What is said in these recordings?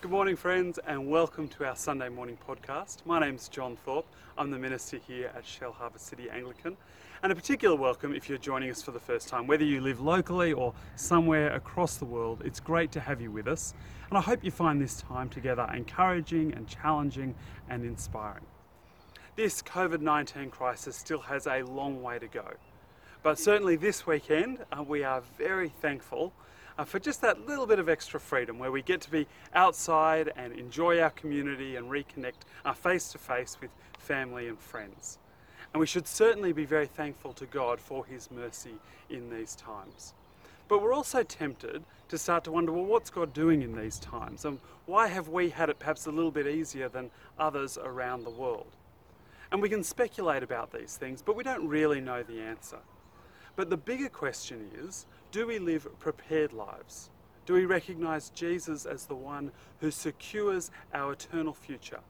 Good morning, friends, and welcome to our Sunday morning podcast. My name's John Thorpe. I'm the minister here at Shellharbour City Anglican. And a particular welcome if you're joining us for the first time. Whether you live locally or somewhere across the world, it's great to have you with us. And I hope you find this time together encouraging and challenging and inspiring. This COVID 19 crisis still has a long way to go. But certainly this weekend, uh, we are very thankful uh, for just that little bit of extra freedom where we get to be outside and enjoy our community and reconnect face to face with family and friends. And we should certainly be very thankful to God for His mercy in these times. But we're also tempted to start to wonder well, what's God doing in these times? And why have we had it perhaps a little bit easier than others around the world? And we can speculate about these things, but we don't really know the answer. But the bigger question is do we live prepared lives? Do we recognize Jesus as the one who secures our eternal future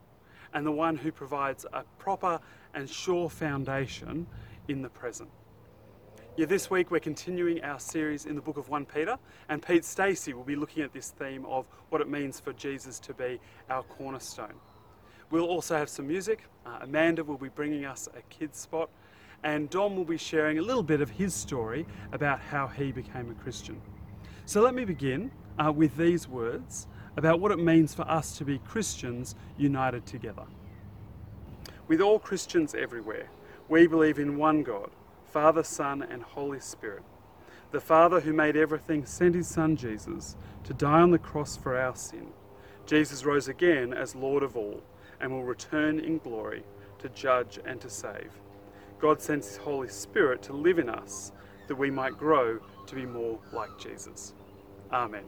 and the one who provides a proper and sure foundation in the present? Yeah, this week we're continuing our series in the book of 1 Peter, and Pete Stacey will be looking at this theme of what it means for Jesus to be our cornerstone. We'll also have some music. Uh, Amanda will be bringing us a kids spot, and Dom will be sharing a little bit of his story about how he became a Christian. So let me begin uh, with these words about what it means for us to be Christians united together. With all Christians everywhere, we believe in one God, Father, Son, and Holy Spirit. The Father who made everything sent his Son Jesus to die on the cross for our sin. Jesus rose again as Lord of all and will return in glory to judge and to save. God sends His Holy Spirit to live in us that we might grow to be more like Jesus. Amen.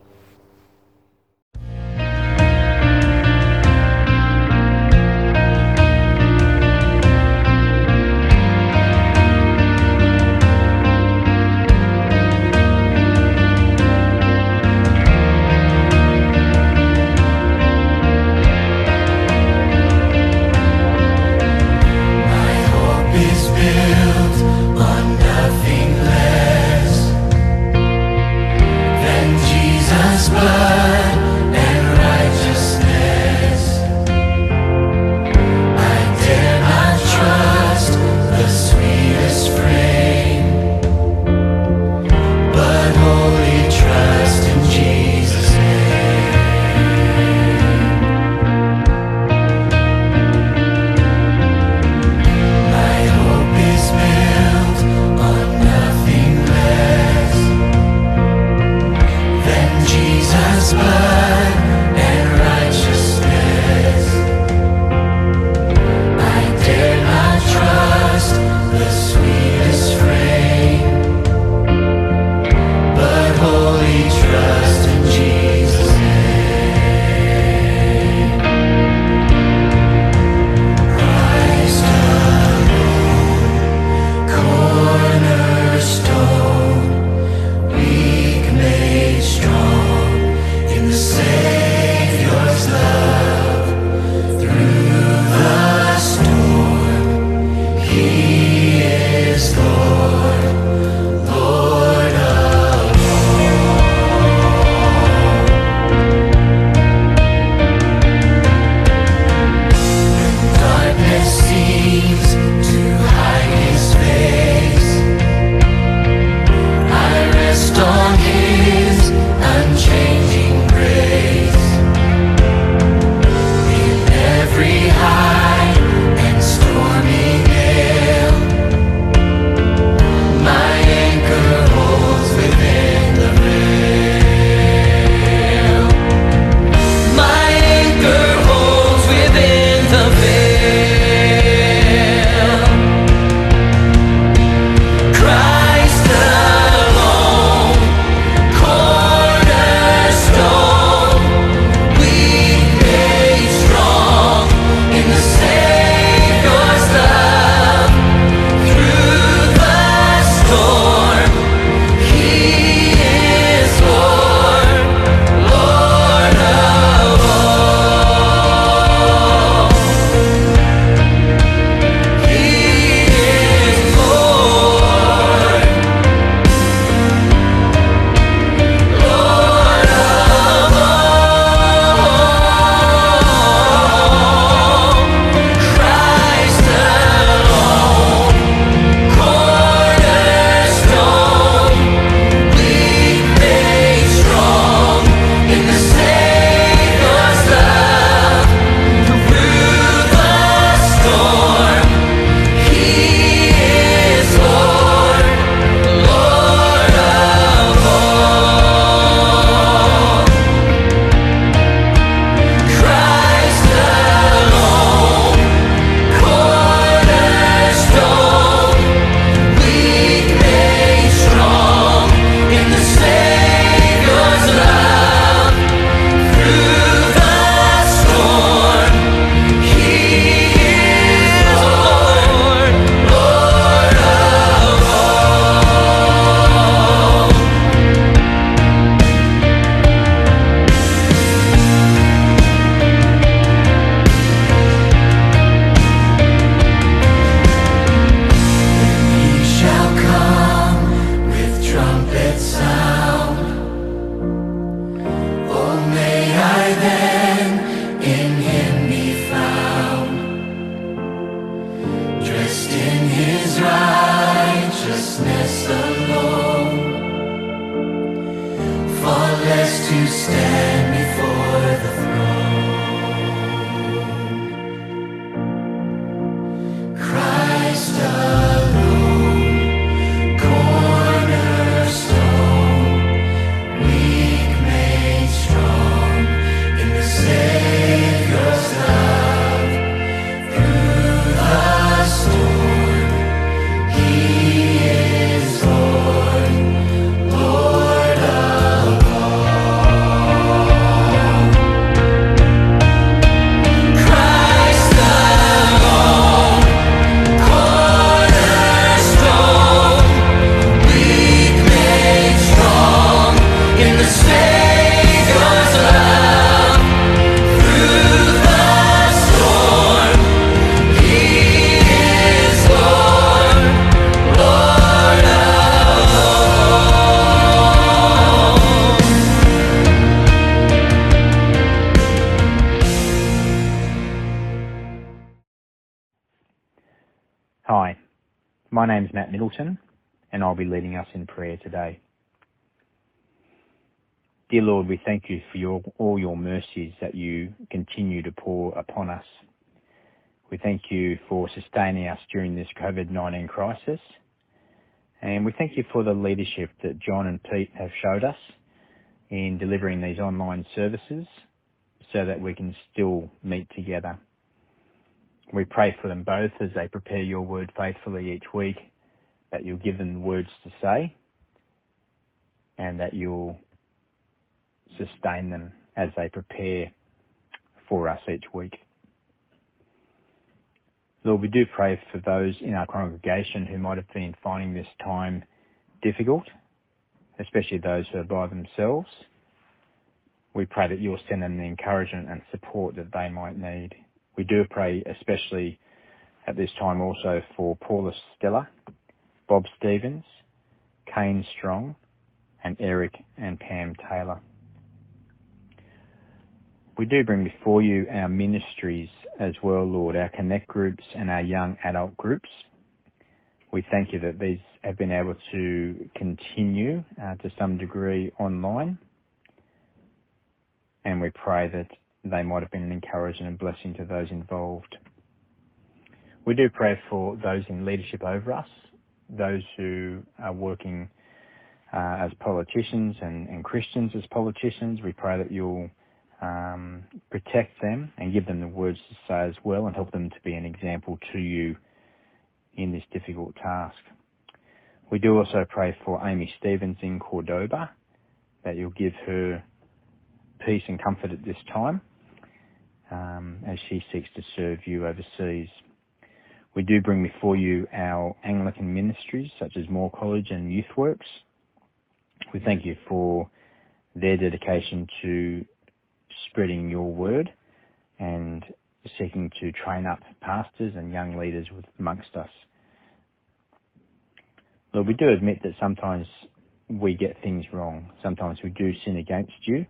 Dear Lord, we thank you for your, all your mercies that you continue to pour upon us. We thank you for sustaining us during this COVID-19 crisis, and we thank you for the leadership that John and Pete have showed us in delivering these online services so that we can still meet together. We pray for them both as they prepare your word faithfully each week, that you'll give them words to say and that you'll sustain them as they prepare for us each week. Lord, we do pray for those in our congregation who might have been finding this time difficult, especially those who are by themselves. We pray that you'll send them the encouragement and support that they might need. We do pray especially at this time also for Paula Stella, Bob Stevens, Kane Strong, and Eric and Pam Taylor. We do bring before you our ministries as well, Lord, our connect groups and our young adult groups. We thank you that these have been able to continue uh, to some degree online. And we pray that they might have been an encouragement and blessing to those involved. We do pray for those in leadership over us, those who are working uh, as politicians and, and Christians as politicians. We pray that you'll um, protect them and give them the words to say as well and help them to be an example to you in this difficult task. We do also pray for Amy Stevens in Cordoba, that you'll give her peace and comfort at this time um, as she seeks to serve you overseas. We do bring before you our Anglican ministries such as Moore College and YouthWorks. We thank you for their dedication to spreading your word and seeking to train up pastors and young leaders amongst us. Lord, we do admit that sometimes we get things wrong. Sometimes we do sin against you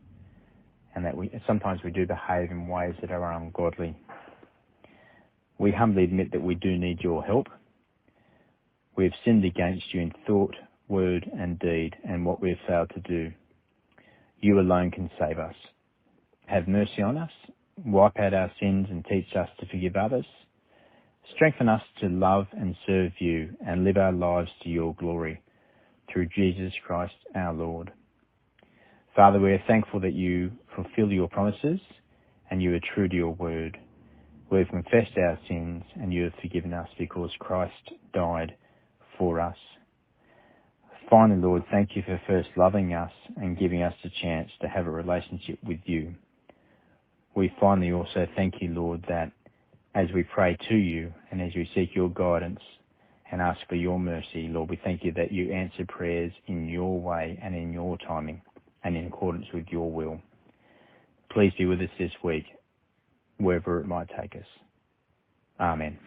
and that we sometimes we do behave in ways that are ungodly. We humbly admit that we do need your help. We have sinned against you in thought, word, and deed, and what we have failed to do. You alone can save us. Have mercy on us, wipe out our sins, and teach us to forgive others. Strengthen us to love and serve you and live our lives to your glory. Through Jesus Christ our Lord. Father, we are thankful that you fulfill your promises and you are true to your word. We have confessed our sins and you have forgiven us because Christ died for us. Finally, Lord, thank you for first loving us and giving us the chance to have a relationship with you. We finally also thank you, Lord, that as we pray to you and as we seek your guidance and ask for your mercy, Lord, we thank you that you answer prayers in your way and in your timing and in accordance with your will. Please be with us this week, wherever it might take us. Amen.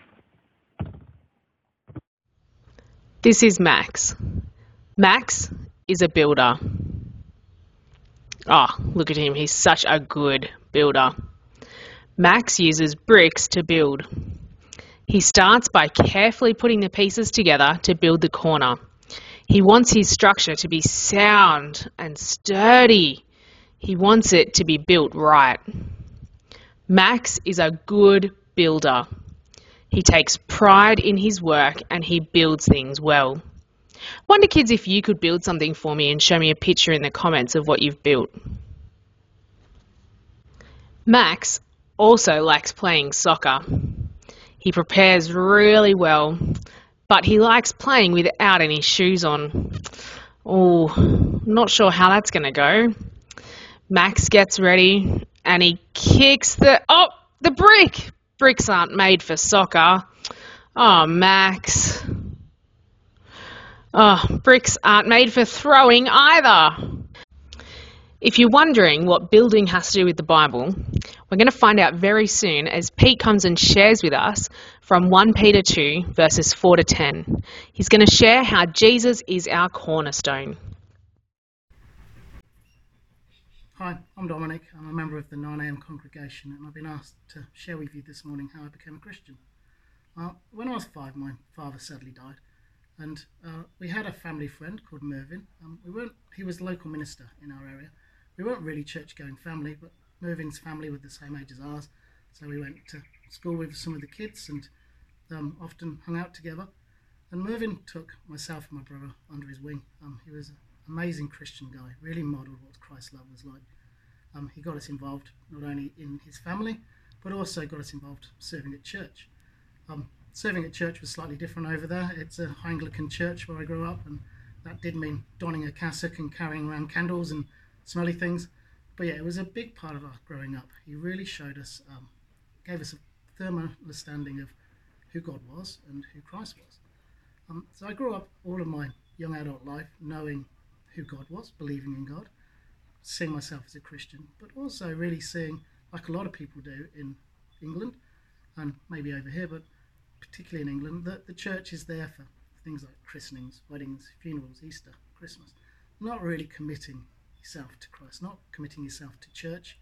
This is Max. Max is a builder. Oh, look at him. He's such a good builder. Max uses bricks to build. He starts by carefully putting the pieces together to build the corner. He wants his structure to be sound and sturdy. He wants it to be built right. Max is a good builder. He takes pride in his work and he builds things well. Wonder, kids, if you could build something for me and show me a picture in the comments of what you've built. Max also likes playing soccer. He prepares really well, but he likes playing without any shoes on. Oh, not sure how that's going to go. Max gets ready and he kicks the. Oh, the brick! Bricks aren't made for soccer. Oh, Max. Oh, bricks aren't made for throwing either. If you're wondering what building has to do with the Bible, we're going to find out very soon as Pete comes and shares with us from 1 Peter 2, verses 4 to 10. He's going to share how Jesus is our cornerstone. Hi, I'm Dominic. I'm a member of the 9am congregation, and I've been asked to share with you this morning how I became a Christian. Uh, when I was five, my father sadly died, and uh, we had a family friend called Mervyn. Um, we weren't. He was the local minister in our area. We weren't really church-going family, but Mervyn's family were the same age as ours, so we went to school with some of the kids and um, often hung out together. And Mervyn took myself and my brother under his wing. Um, he was an amazing Christian guy, really modelled what Christ's love was like. Um, he got us involved not only in his family, but also got us involved serving at church. Um, serving at church was slightly different over there. It's a Anglican church where I grew up, and that did mean donning a cassock and carrying around candles and smelly things. But yeah, it was a big part of our growing up. He really showed us, um, gave us a firm understanding of who God was and who Christ was. Um, so I grew up all of my young adult life knowing who God was, believing in God, seeing myself as a Christian, but also really seeing, like a lot of people do in England and maybe over here, but particularly in England, that the church is there for things like christenings, weddings, funerals, Easter, Christmas. Not really committing yourself to Christ, not committing yourself to church,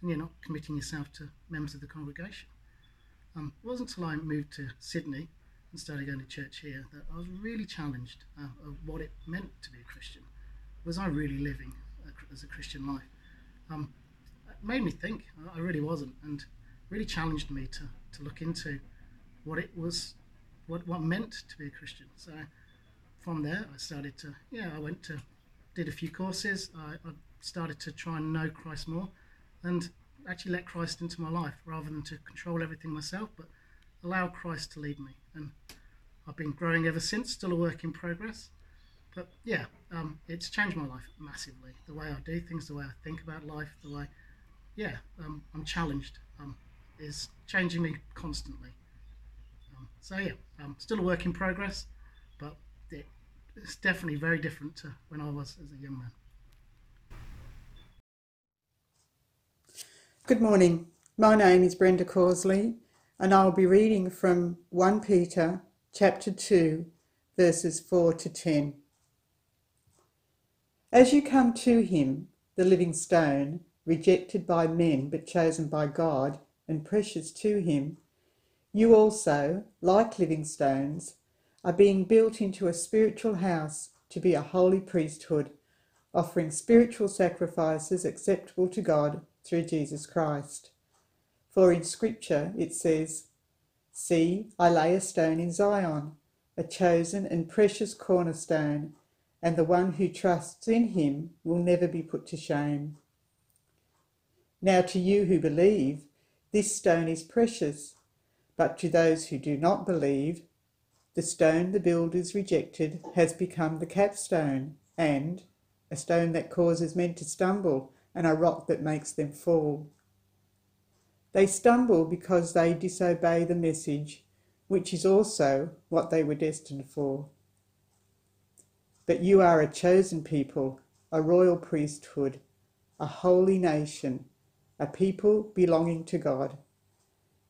and you're not committing yourself to members of the congregation. Um, it wasn't until I moved to Sydney and started going to church here that I was really challenged uh, of what it meant to be a Christian. Was I really living a, as a Christian life? Um, it made me think. I really wasn't, and really challenged me to, to look into what it was, what what meant to be a Christian. So from there, I started to yeah, I went to did a few courses. I, I started to try and know Christ more, and actually let Christ into my life rather than to control everything myself, but allow Christ to lead me. And I've been growing ever since, still a work in progress. But yeah, um, it's changed my life massively. The way I do things, the way I think about life, the way, yeah, um, I'm challenged, um, is changing me constantly. Um, so yeah, um, still a work in progress, but it, it's definitely very different to when I was as a young man. Good morning. My name is Brenda Causley, and I'll be reading from 1 Peter chapter 2, verses 4 to 10. As you come to him, the living stone, rejected by men but chosen by God and precious to him, you also, like living stones, are being built into a spiritual house to be a holy priesthood, offering spiritual sacrifices acceptable to God through Jesus Christ. For in Scripture it says, See, I lay a stone in Zion, a chosen and precious cornerstone, and the one who trusts in him will never be put to shame. Now, to you who believe, this stone is precious, but to those who do not believe, the stone the builders rejected has become the capstone, and a stone that causes men to stumble, and a rock that makes them fall. They stumble because they disobey the message, which is also what they were destined for. But you are a chosen people, a royal priesthood, a holy nation, a people belonging to God,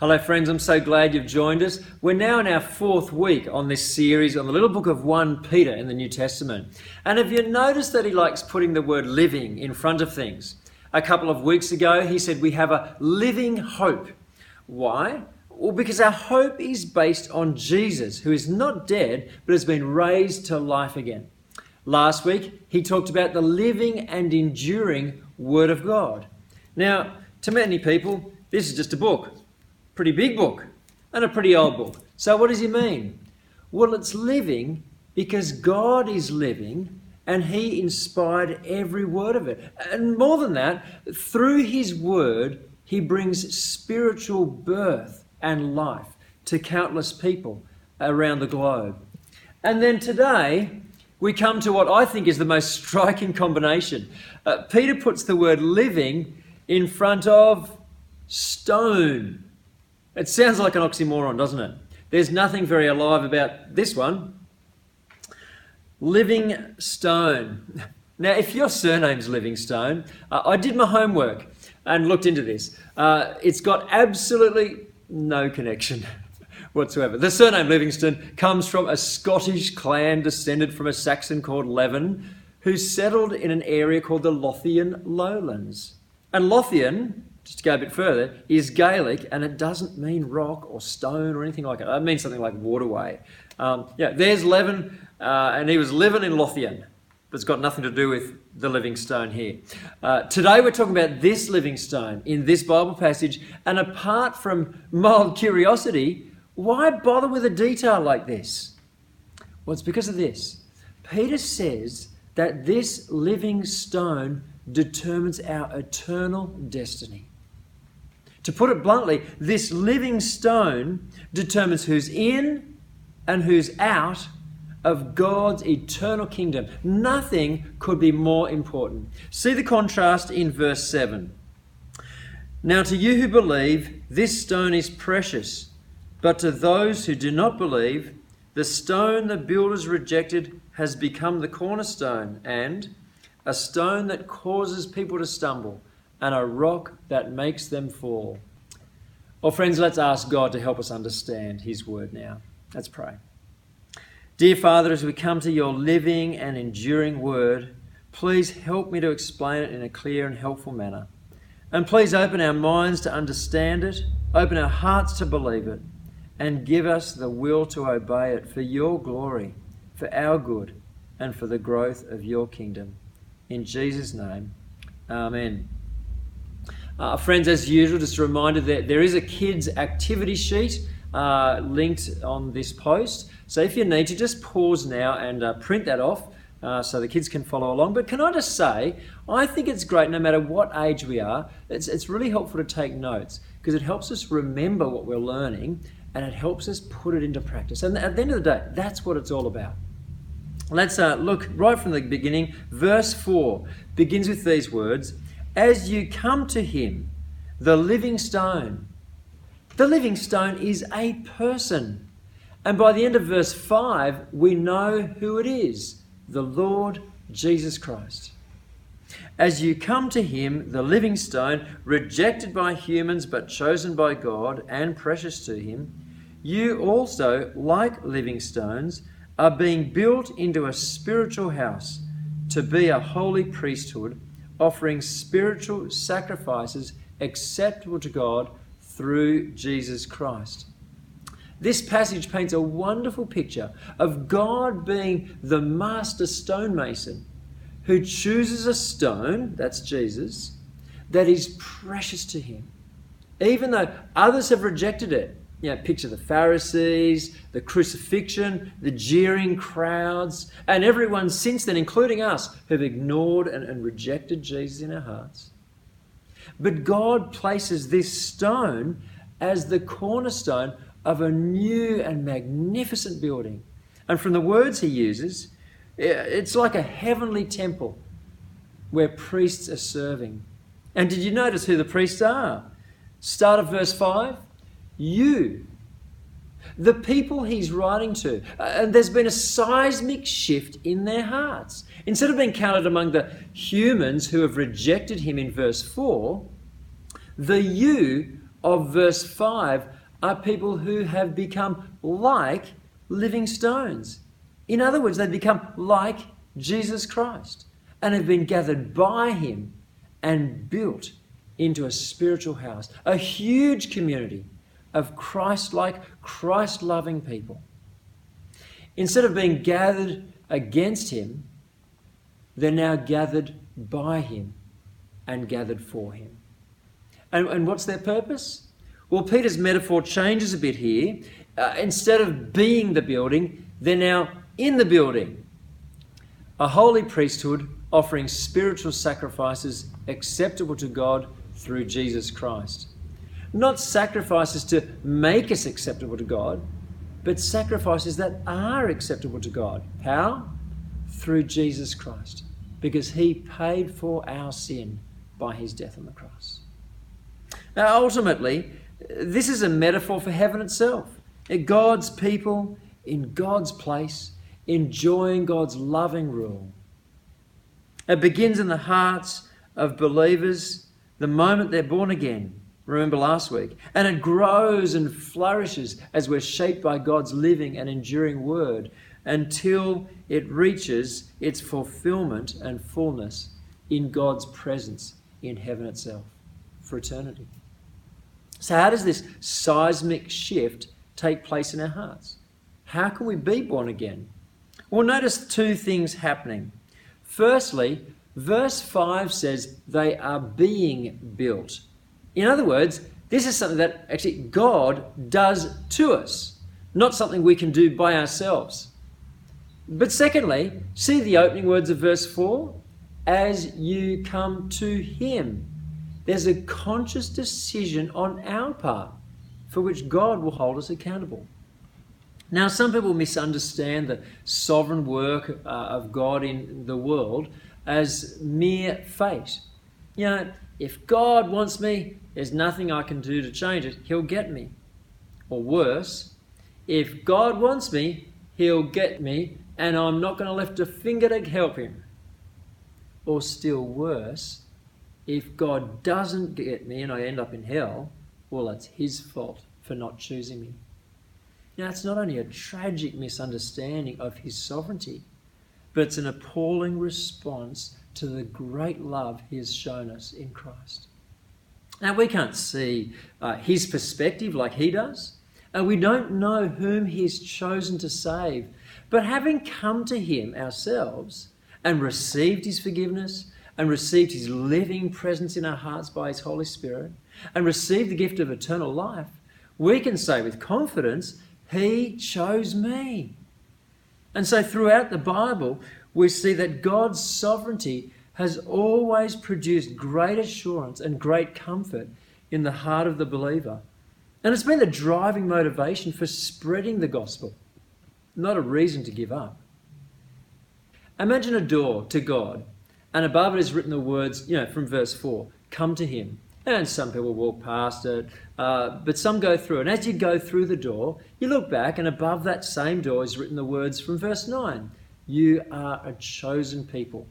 Hello, friends. I'm so glad you've joined us. We're now in our fourth week on this series on the little book of 1 Peter in the New Testament. And have you noticed that he likes putting the word living in front of things? A couple of weeks ago, he said we have a living hope. Why? Well, because our hope is based on Jesus, who is not dead, but has been raised to life again. Last week, he talked about the living and enduring Word of God. Now, to many people, this is just a book pretty big book and a pretty old book. So, what does he mean? Well, it's living because God is living and he inspired every word of it. And more than that, through his word, he brings spiritual birth and life to countless people around the globe. And then today, we come to what I think is the most striking combination. Uh, Peter puts the word living in front of stone. It sounds like an oxymoron, doesn't it? There's nothing very alive about this one. Livingstone. Now, if your surname's Livingstone, uh, I did my homework and looked into this. Uh, it's got absolutely no connection whatsoever. The surname Livingstone comes from a Scottish clan descended from a Saxon called Leven, who settled in an area called the Lothian Lowlands. And Lothian just to go a bit further, is Gaelic and it doesn't mean rock or stone or anything like that. It means something like waterway. Um, yeah, there's Leven, uh, and he was living in Lothian, but it's got nothing to do with the living stone here. Uh, today we're talking about this living stone in this Bible passage, and apart from mild curiosity, why bother with a detail like this? Well, it's because of this. Peter says that this living stone determines our eternal destiny. To put it bluntly, this living stone determines who's in and who's out of God's eternal kingdom. Nothing could be more important. See the contrast in verse 7. Now, to you who believe, this stone is precious, but to those who do not believe, the stone the builders rejected has become the cornerstone and a stone that causes people to stumble and a rock that makes them fall. Well, friends, let's ask God to help us understand His word now. Let's pray. Dear Father, as we come to your living and enduring word, please help me to explain it in a clear and helpful manner. And please open our minds to understand it, open our hearts to believe it, and give us the will to obey it for your glory, for our good, and for the growth of your kingdom. In Jesus' name, Amen. Uh, friends, as usual, just a reminder that there is a kids activity sheet uh, linked on this post. So if you need to, just pause now and uh, print that off uh, so the kids can follow along. But can I just say, I think it's great no matter what age we are, it's, it's really helpful to take notes because it helps us remember what we're learning and it helps us put it into practice. And at the end of the day, that's what it's all about. Let's uh, look right from the beginning. Verse 4 begins with these words as you come to him, the living stone. The living stone is a person. And by the end of verse 5, we know who it is the Lord Jesus Christ. As you come to him, the living stone, rejected by humans but chosen by God and precious to him, you also, like living stones, are being built into a spiritual house to be a holy priesthood offering spiritual sacrifices acceptable to God through Jesus Christ. This passage paints a wonderful picture of God being the master stonemason who chooses a stone, that's Jesus, that is precious to him. Even though others have rejected it, you know, picture the Pharisees, the crucifixion, the jeering crowds, and everyone since then, including us, who have ignored and, and rejected Jesus in our hearts. But God places this stone as the cornerstone of a new and magnificent building. And from the words he uses, it's like a heavenly temple where priests are serving. And did you notice who the priests are? Start of verse 5 you. The people he's writing to. Uh, and there's been a seismic shift in their hearts. Instead of being counted among the humans who have rejected him in verse 4, the you of verse 5 are people who have become like living stones. In other words, they've become like Jesus Christ and have been gathered by him and built into a spiritual house, a huge community of Christ like, Christ loving people. Instead of being gathered against him, they're now gathered by him and gathered for him. And, and what's their purpose? Well, Peter's metaphor changes a bit here. Uh, instead of being the building, they're now in the building. A holy priesthood offering spiritual sacrifices acceptable to God through Jesus Christ. Not sacrifices to make us acceptable to God, but sacrifices that are acceptable to God. How? Through Jesus Christ, because he paid for our sin by his death on the cross. Now, ultimately, this is a metaphor for heaven itself. God's people in God's place, enjoying God's loving rule. It begins in the hearts of believers the moment they're born again. Remember last week. And it grows and flourishes as we're shaped by God's living and enduring word until it reaches its fulfillment and fullness in God's presence in heaven itself for eternity. So, how does this seismic shift take place in our hearts? How can we be born again? Well, notice two things happening. Firstly, verse 5 says they are being built. In other words, this is something that actually God does to us, not something we can do by ourselves. But secondly, see the opening words of verse 4 as you come to Him. There's a conscious decision on our part for which God will hold us accountable. Now, some people misunderstand the sovereign work uh, of God in the world as mere fate. You know, if God wants me, there's nothing I can do to change it. He'll get me. Or worse, if God wants me, He'll get me, and I'm not going to lift a finger to help Him. Or still worse, if God doesn't get me and I end up in hell, well, it's His fault for not choosing me. Now, it's not only a tragic misunderstanding of His sovereignty, but it's an appalling response to the great love He has shown us in Christ. Now, we can't see uh, His perspective like He does, and we don't know whom He's chosen to save. But having come to Him ourselves and received His forgiveness, and received His living presence in our hearts by His Holy Spirit, and received the gift of eternal life, we can say with confidence, He chose me. And so throughout the Bible, we see that God's sovereignty has always produced great assurance and great comfort in the heart of the believer. And it's been the driving motivation for spreading the gospel, not a reason to give up. Imagine a door to God, and above it is written the words, you know, from verse 4 Come to Him. And some people walk past it, uh, but some go through. And as you go through the door, you look back, and above that same door is written the words from verse 9 You are a chosen people.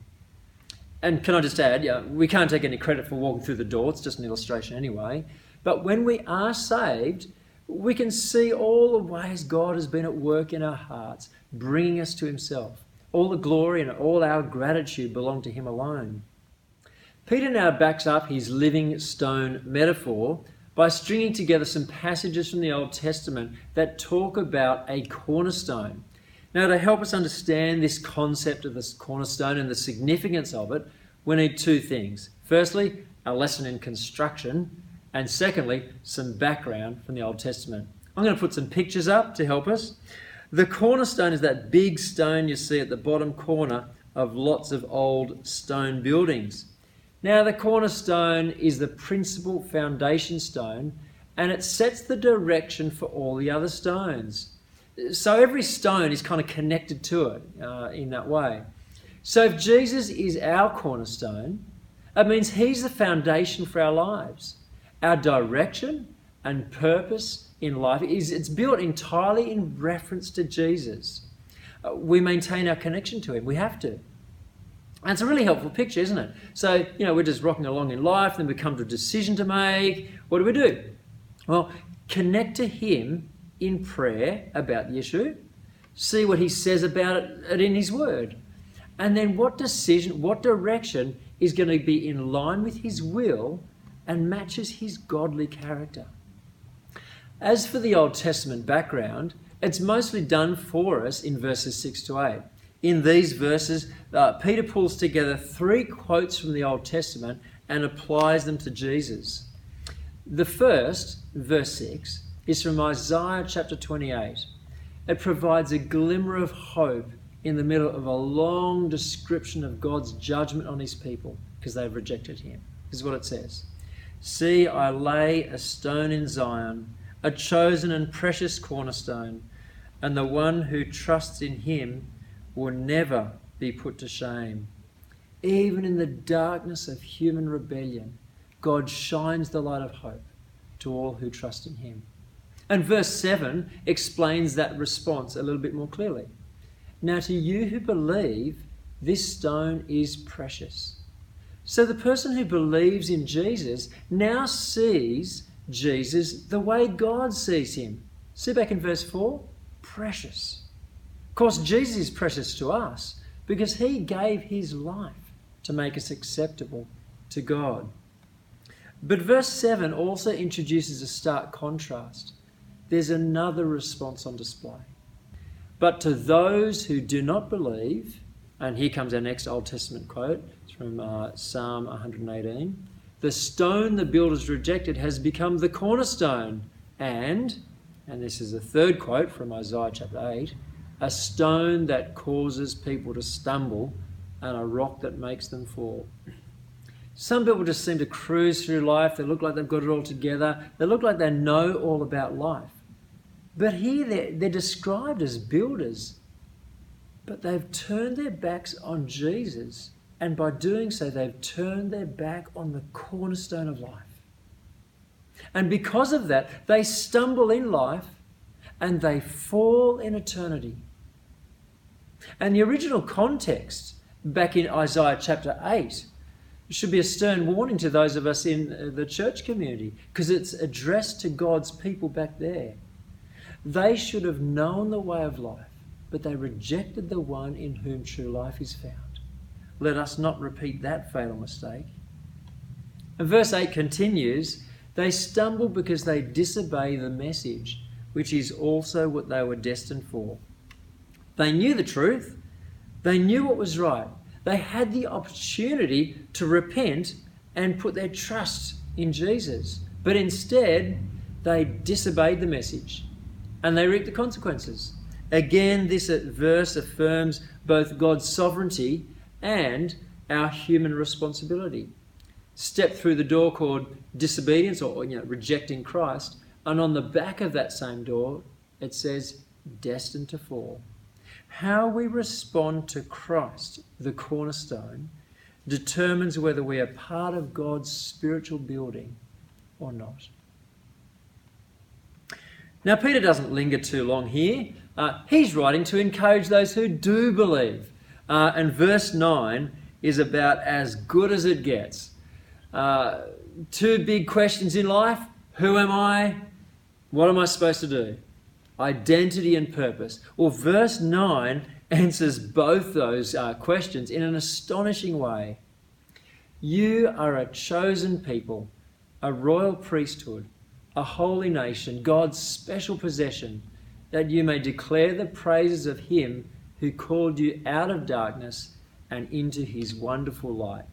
And can I just add, yeah, we can't take any credit for walking through the door, it's just an illustration anyway. But when we are saved, we can see all the ways God has been at work in our hearts, bringing us to Himself. All the glory and all our gratitude belong to Him alone. Peter now backs up his living stone metaphor by stringing together some passages from the Old Testament that talk about a cornerstone. Now, to help us understand this concept of this cornerstone and the significance of it, we need two things. Firstly, a lesson in construction, and secondly, some background from the Old Testament. I'm going to put some pictures up to help us. The cornerstone is that big stone you see at the bottom corner of lots of old stone buildings. Now, the cornerstone is the principal foundation stone and it sets the direction for all the other stones. So, every stone is kind of connected to it uh, in that way. So, if Jesus is our cornerstone, it means He's the foundation for our lives. Our direction and purpose in life is it's built entirely in reference to Jesus. Uh, we maintain our connection to Him. We have to. And it's a really helpful picture, isn't it? So, you know, we're just rocking along in life, then we come to a decision to make. What do we do? Well, connect to Him in prayer about the issue, see what He says about it in His Word, and then what decision, what direction is going to be in line with His will and matches His godly character. As for the Old Testament background, it's mostly done for us in verses 6 to 8. In these verses, uh, Peter pulls together three quotes from the Old Testament and applies them to Jesus. The first, verse 6, is from Isaiah chapter 28. It provides a glimmer of hope in the middle of a long description of God's judgment on his people because they've rejected him. This is what it says See, I lay a stone in Zion, a chosen and precious cornerstone, and the one who trusts in him will never be put to shame. Even in the darkness of human rebellion, God shines the light of hope to all who trust in him. And verse 7 explains that response a little bit more clearly. Now, to you who believe, this stone is precious. So the person who believes in Jesus now sees Jesus the way God sees him. See back in verse 4? Precious. Of course, Jesus is precious to us because he gave his life to make us acceptable to God. But verse 7 also introduces a stark contrast. There's another response on display. But to those who do not believe, and here comes our next Old Testament quote it's from uh, Psalm 118 the stone the builders rejected has become the cornerstone, and, and this is a third quote from Isaiah chapter 8, a stone that causes people to stumble and a rock that makes them fall. Some people just seem to cruise through life. They look like they've got it all together. They look like they know all about life. But here they're, they're described as builders. But they've turned their backs on Jesus. And by doing so, they've turned their back on the cornerstone of life. And because of that, they stumble in life and they fall in eternity. And the original context back in Isaiah chapter 8 should be a stern warning to those of us in the church community because it's addressed to God's people back there. They should have known the way of life, but they rejected the one in whom true life is found. Let us not repeat that fatal mistake. And verse 8 continues they stumble because they disobey the message, which is also what they were destined for. They knew the truth, they knew what was right, they had the opportunity to repent and put their trust in Jesus. But instead, they disobeyed the message and they reap the consequences. Again, this verse affirms both God's sovereignty and our human responsibility. Step through the door called disobedience or you know, rejecting Christ, and on the back of that same door, it says, destined to fall. How we respond to Christ, the cornerstone, determines whether we are part of God's spiritual building or not. Now, Peter doesn't linger too long here. Uh, he's writing to encourage those who do believe. Uh, and verse 9 is about as good as it gets. Uh, two big questions in life Who am I? What am I supposed to do? Identity and purpose. Well, verse 9 answers both those uh, questions in an astonishing way. You are a chosen people, a royal priesthood, a holy nation, God's special possession, that you may declare the praises of Him who called you out of darkness and into his wonderful light.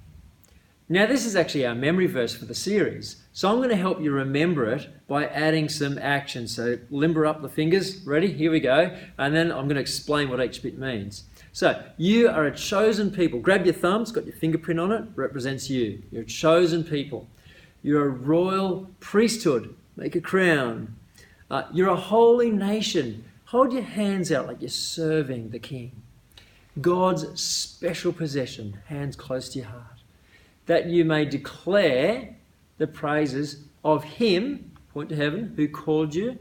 Now, this is actually our memory verse for the series, so I'm going to help you remember it by adding some action. So, limber up the fingers. Ready? Here we go. And then I'm going to explain what each bit means. So, you are a chosen people. Grab your thumbs, got your fingerprint on it, represents you. You're a chosen people. You're a royal priesthood. Make a crown. Uh, you're a holy nation. Hold your hands out like you're serving the King. God's special possession, hands close to your heart, that you may declare the praises of Him, point to heaven, who called you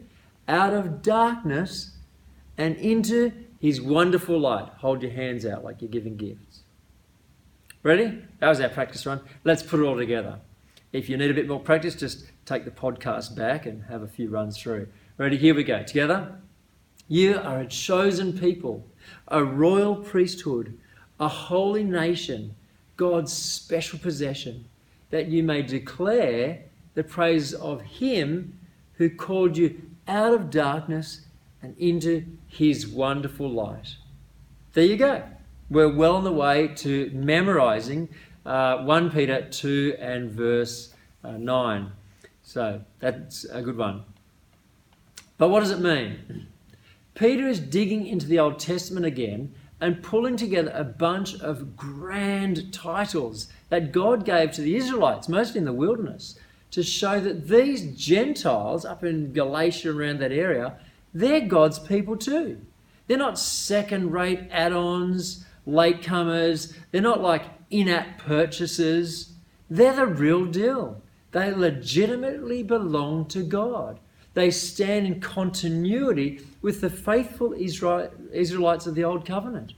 out of darkness and into His wonderful light. Hold your hands out like you're giving gifts. Ready? That was our practice run. Let's put it all together. If you need a bit more practice, just take the podcast back and have a few runs through. Ready? Here we go. Together. You are a chosen people, a royal priesthood, a holy nation, God's special possession, that you may declare the praise of Him who called you out of darkness and into His wonderful light. There you go. We're well on the way to memorizing uh, 1 Peter 2 and verse uh, 9. So that's a good one. But what does it mean? Peter is digging into the Old Testament again and pulling together a bunch of grand titles that God gave to the Israelites, mostly in the wilderness, to show that these Gentiles up in Galatia around that area, they're God's people too. They're not second rate add ons, latecomers, they're not like in app purchases. They're the real deal. They legitimately belong to God. They stand in continuity with the faithful Israelites of the Old Covenant.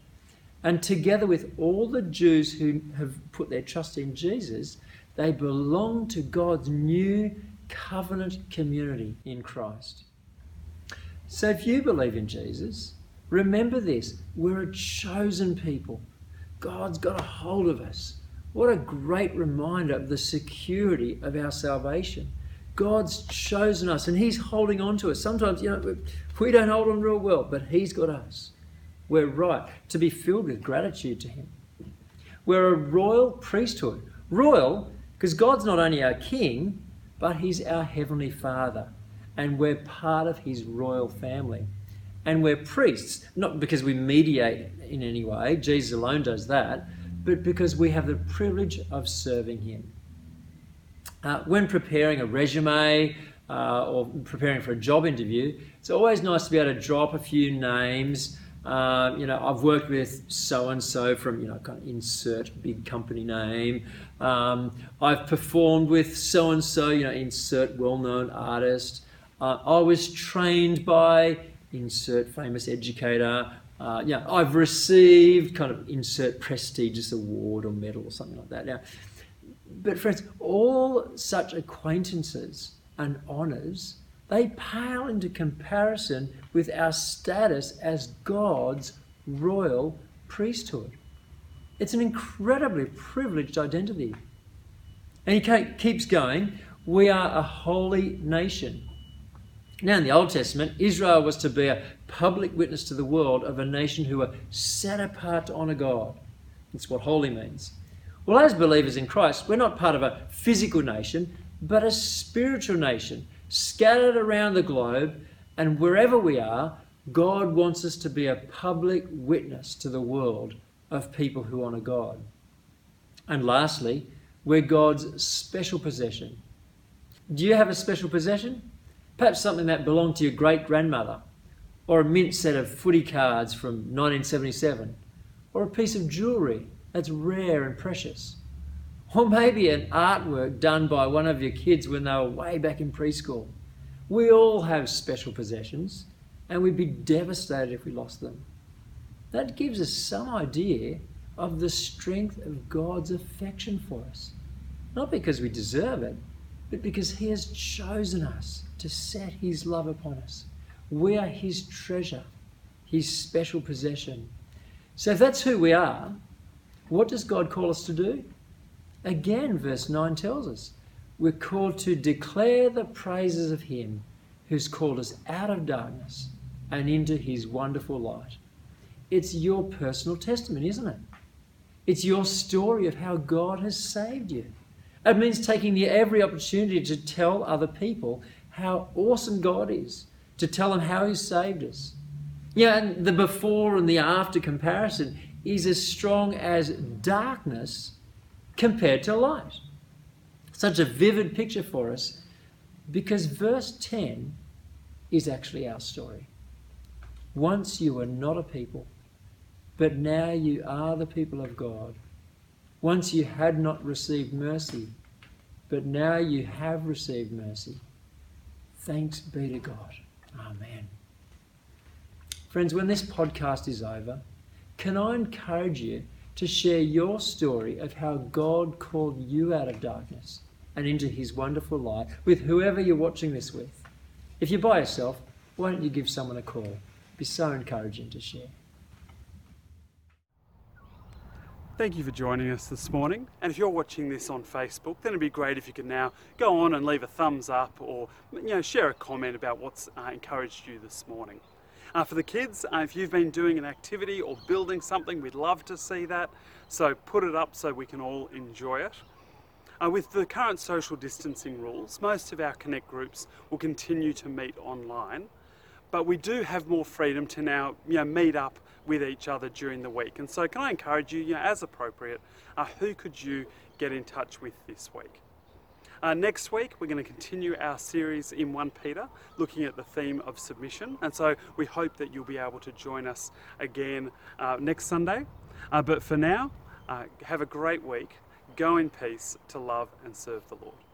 And together with all the Jews who have put their trust in Jesus, they belong to God's new covenant community in Christ. So if you believe in Jesus, remember this we're a chosen people. God's got a hold of us. What a great reminder of the security of our salvation. God's chosen us and He's holding on to us. Sometimes, you know, we don't hold on real well, but He's got us. We're right to be filled with gratitude to Him. We're a royal priesthood. Royal because God's not only our King, but He's our Heavenly Father. And we're part of His royal family. And we're priests, not because we mediate in any way, Jesus alone does that, but because we have the privilege of serving Him. Uh, when preparing a resume uh, or preparing for a job interview, it's always nice to be able to drop a few names. Uh, you know, I've worked with so and so from, you know, kind of insert big company name. Um, I've performed with so and so, you know, insert well known artist. Uh, I was trained by insert famous educator. Uh, yeah, I've received kind of insert prestigious award or medal or something like that. Now, but friends, all such acquaintances and honours, they pale into comparison with our status as God's royal priesthood. It's an incredibly privileged identity. And he keeps going, we are a holy nation. Now, in the Old Testament, Israel was to be a public witness to the world of a nation who are set apart to honour God. That's what holy means. Well, as believers in Christ, we're not part of a physical nation, but a spiritual nation scattered around the globe. And wherever we are, God wants us to be a public witness to the world of people who honour God. And lastly, we're God's special possession. Do you have a special possession? Perhaps something that belonged to your great grandmother, or a mint set of footy cards from 1977, or a piece of jewellery that's rare and precious. Or maybe an artwork done by one of your kids when they were way back in preschool. We all have special possessions, and we'd be devastated if we lost them. That gives us some idea of the strength of God's affection for us. Not because we deserve it, but because He has chosen us to set His love upon us. We are His treasure, His special possession. So if that's who we are, what does God call us to do? Again, verse 9 tells us we're called to declare the praises of Him who's called us out of darkness and into His wonderful light. It's your personal testimony, isn't it? It's your story of how God has saved you. It means taking every opportunity to tell other people how awesome God is, to tell them how He's saved us. Yeah, and the before and the after comparison is as strong as darkness compared to light. Such a vivid picture for us because verse 10 is actually our story. Once you were not a people, but now you are the people of God. Once you had not received mercy, but now you have received mercy. Thanks be to God. Amen. Friends, when this podcast is over, can I encourage you to share your story of how God called you out of darkness and into His wonderful light with whoever you're watching this with. If you're by yourself, why don't you give someone a call? It'd Be so encouraging to share. Thank you for joining us this morning. And if you're watching this on Facebook, then it'd be great if you could now go on and leave a thumbs up or you know share a comment about what's uh, encouraged you this morning. Uh, for the kids, uh, if you've been doing an activity or building something, we'd love to see that. So put it up so we can all enjoy it. Uh, with the current social distancing rules, most of our Connect groups will continue to meet online, but we do have more freedom to now you know, meet up with each other during the week. And so, can I encourage you, you know, as appropriate, uh, who could you get in touch with this week? Uh, next week, we're going to continue our series in 1 Peter, looking at the theme of submission. And so, we hope that you'll be able to join us again uh, next Sunday. Uh, but for now, uh, have a great week. Go in peace to love and serve the Lord.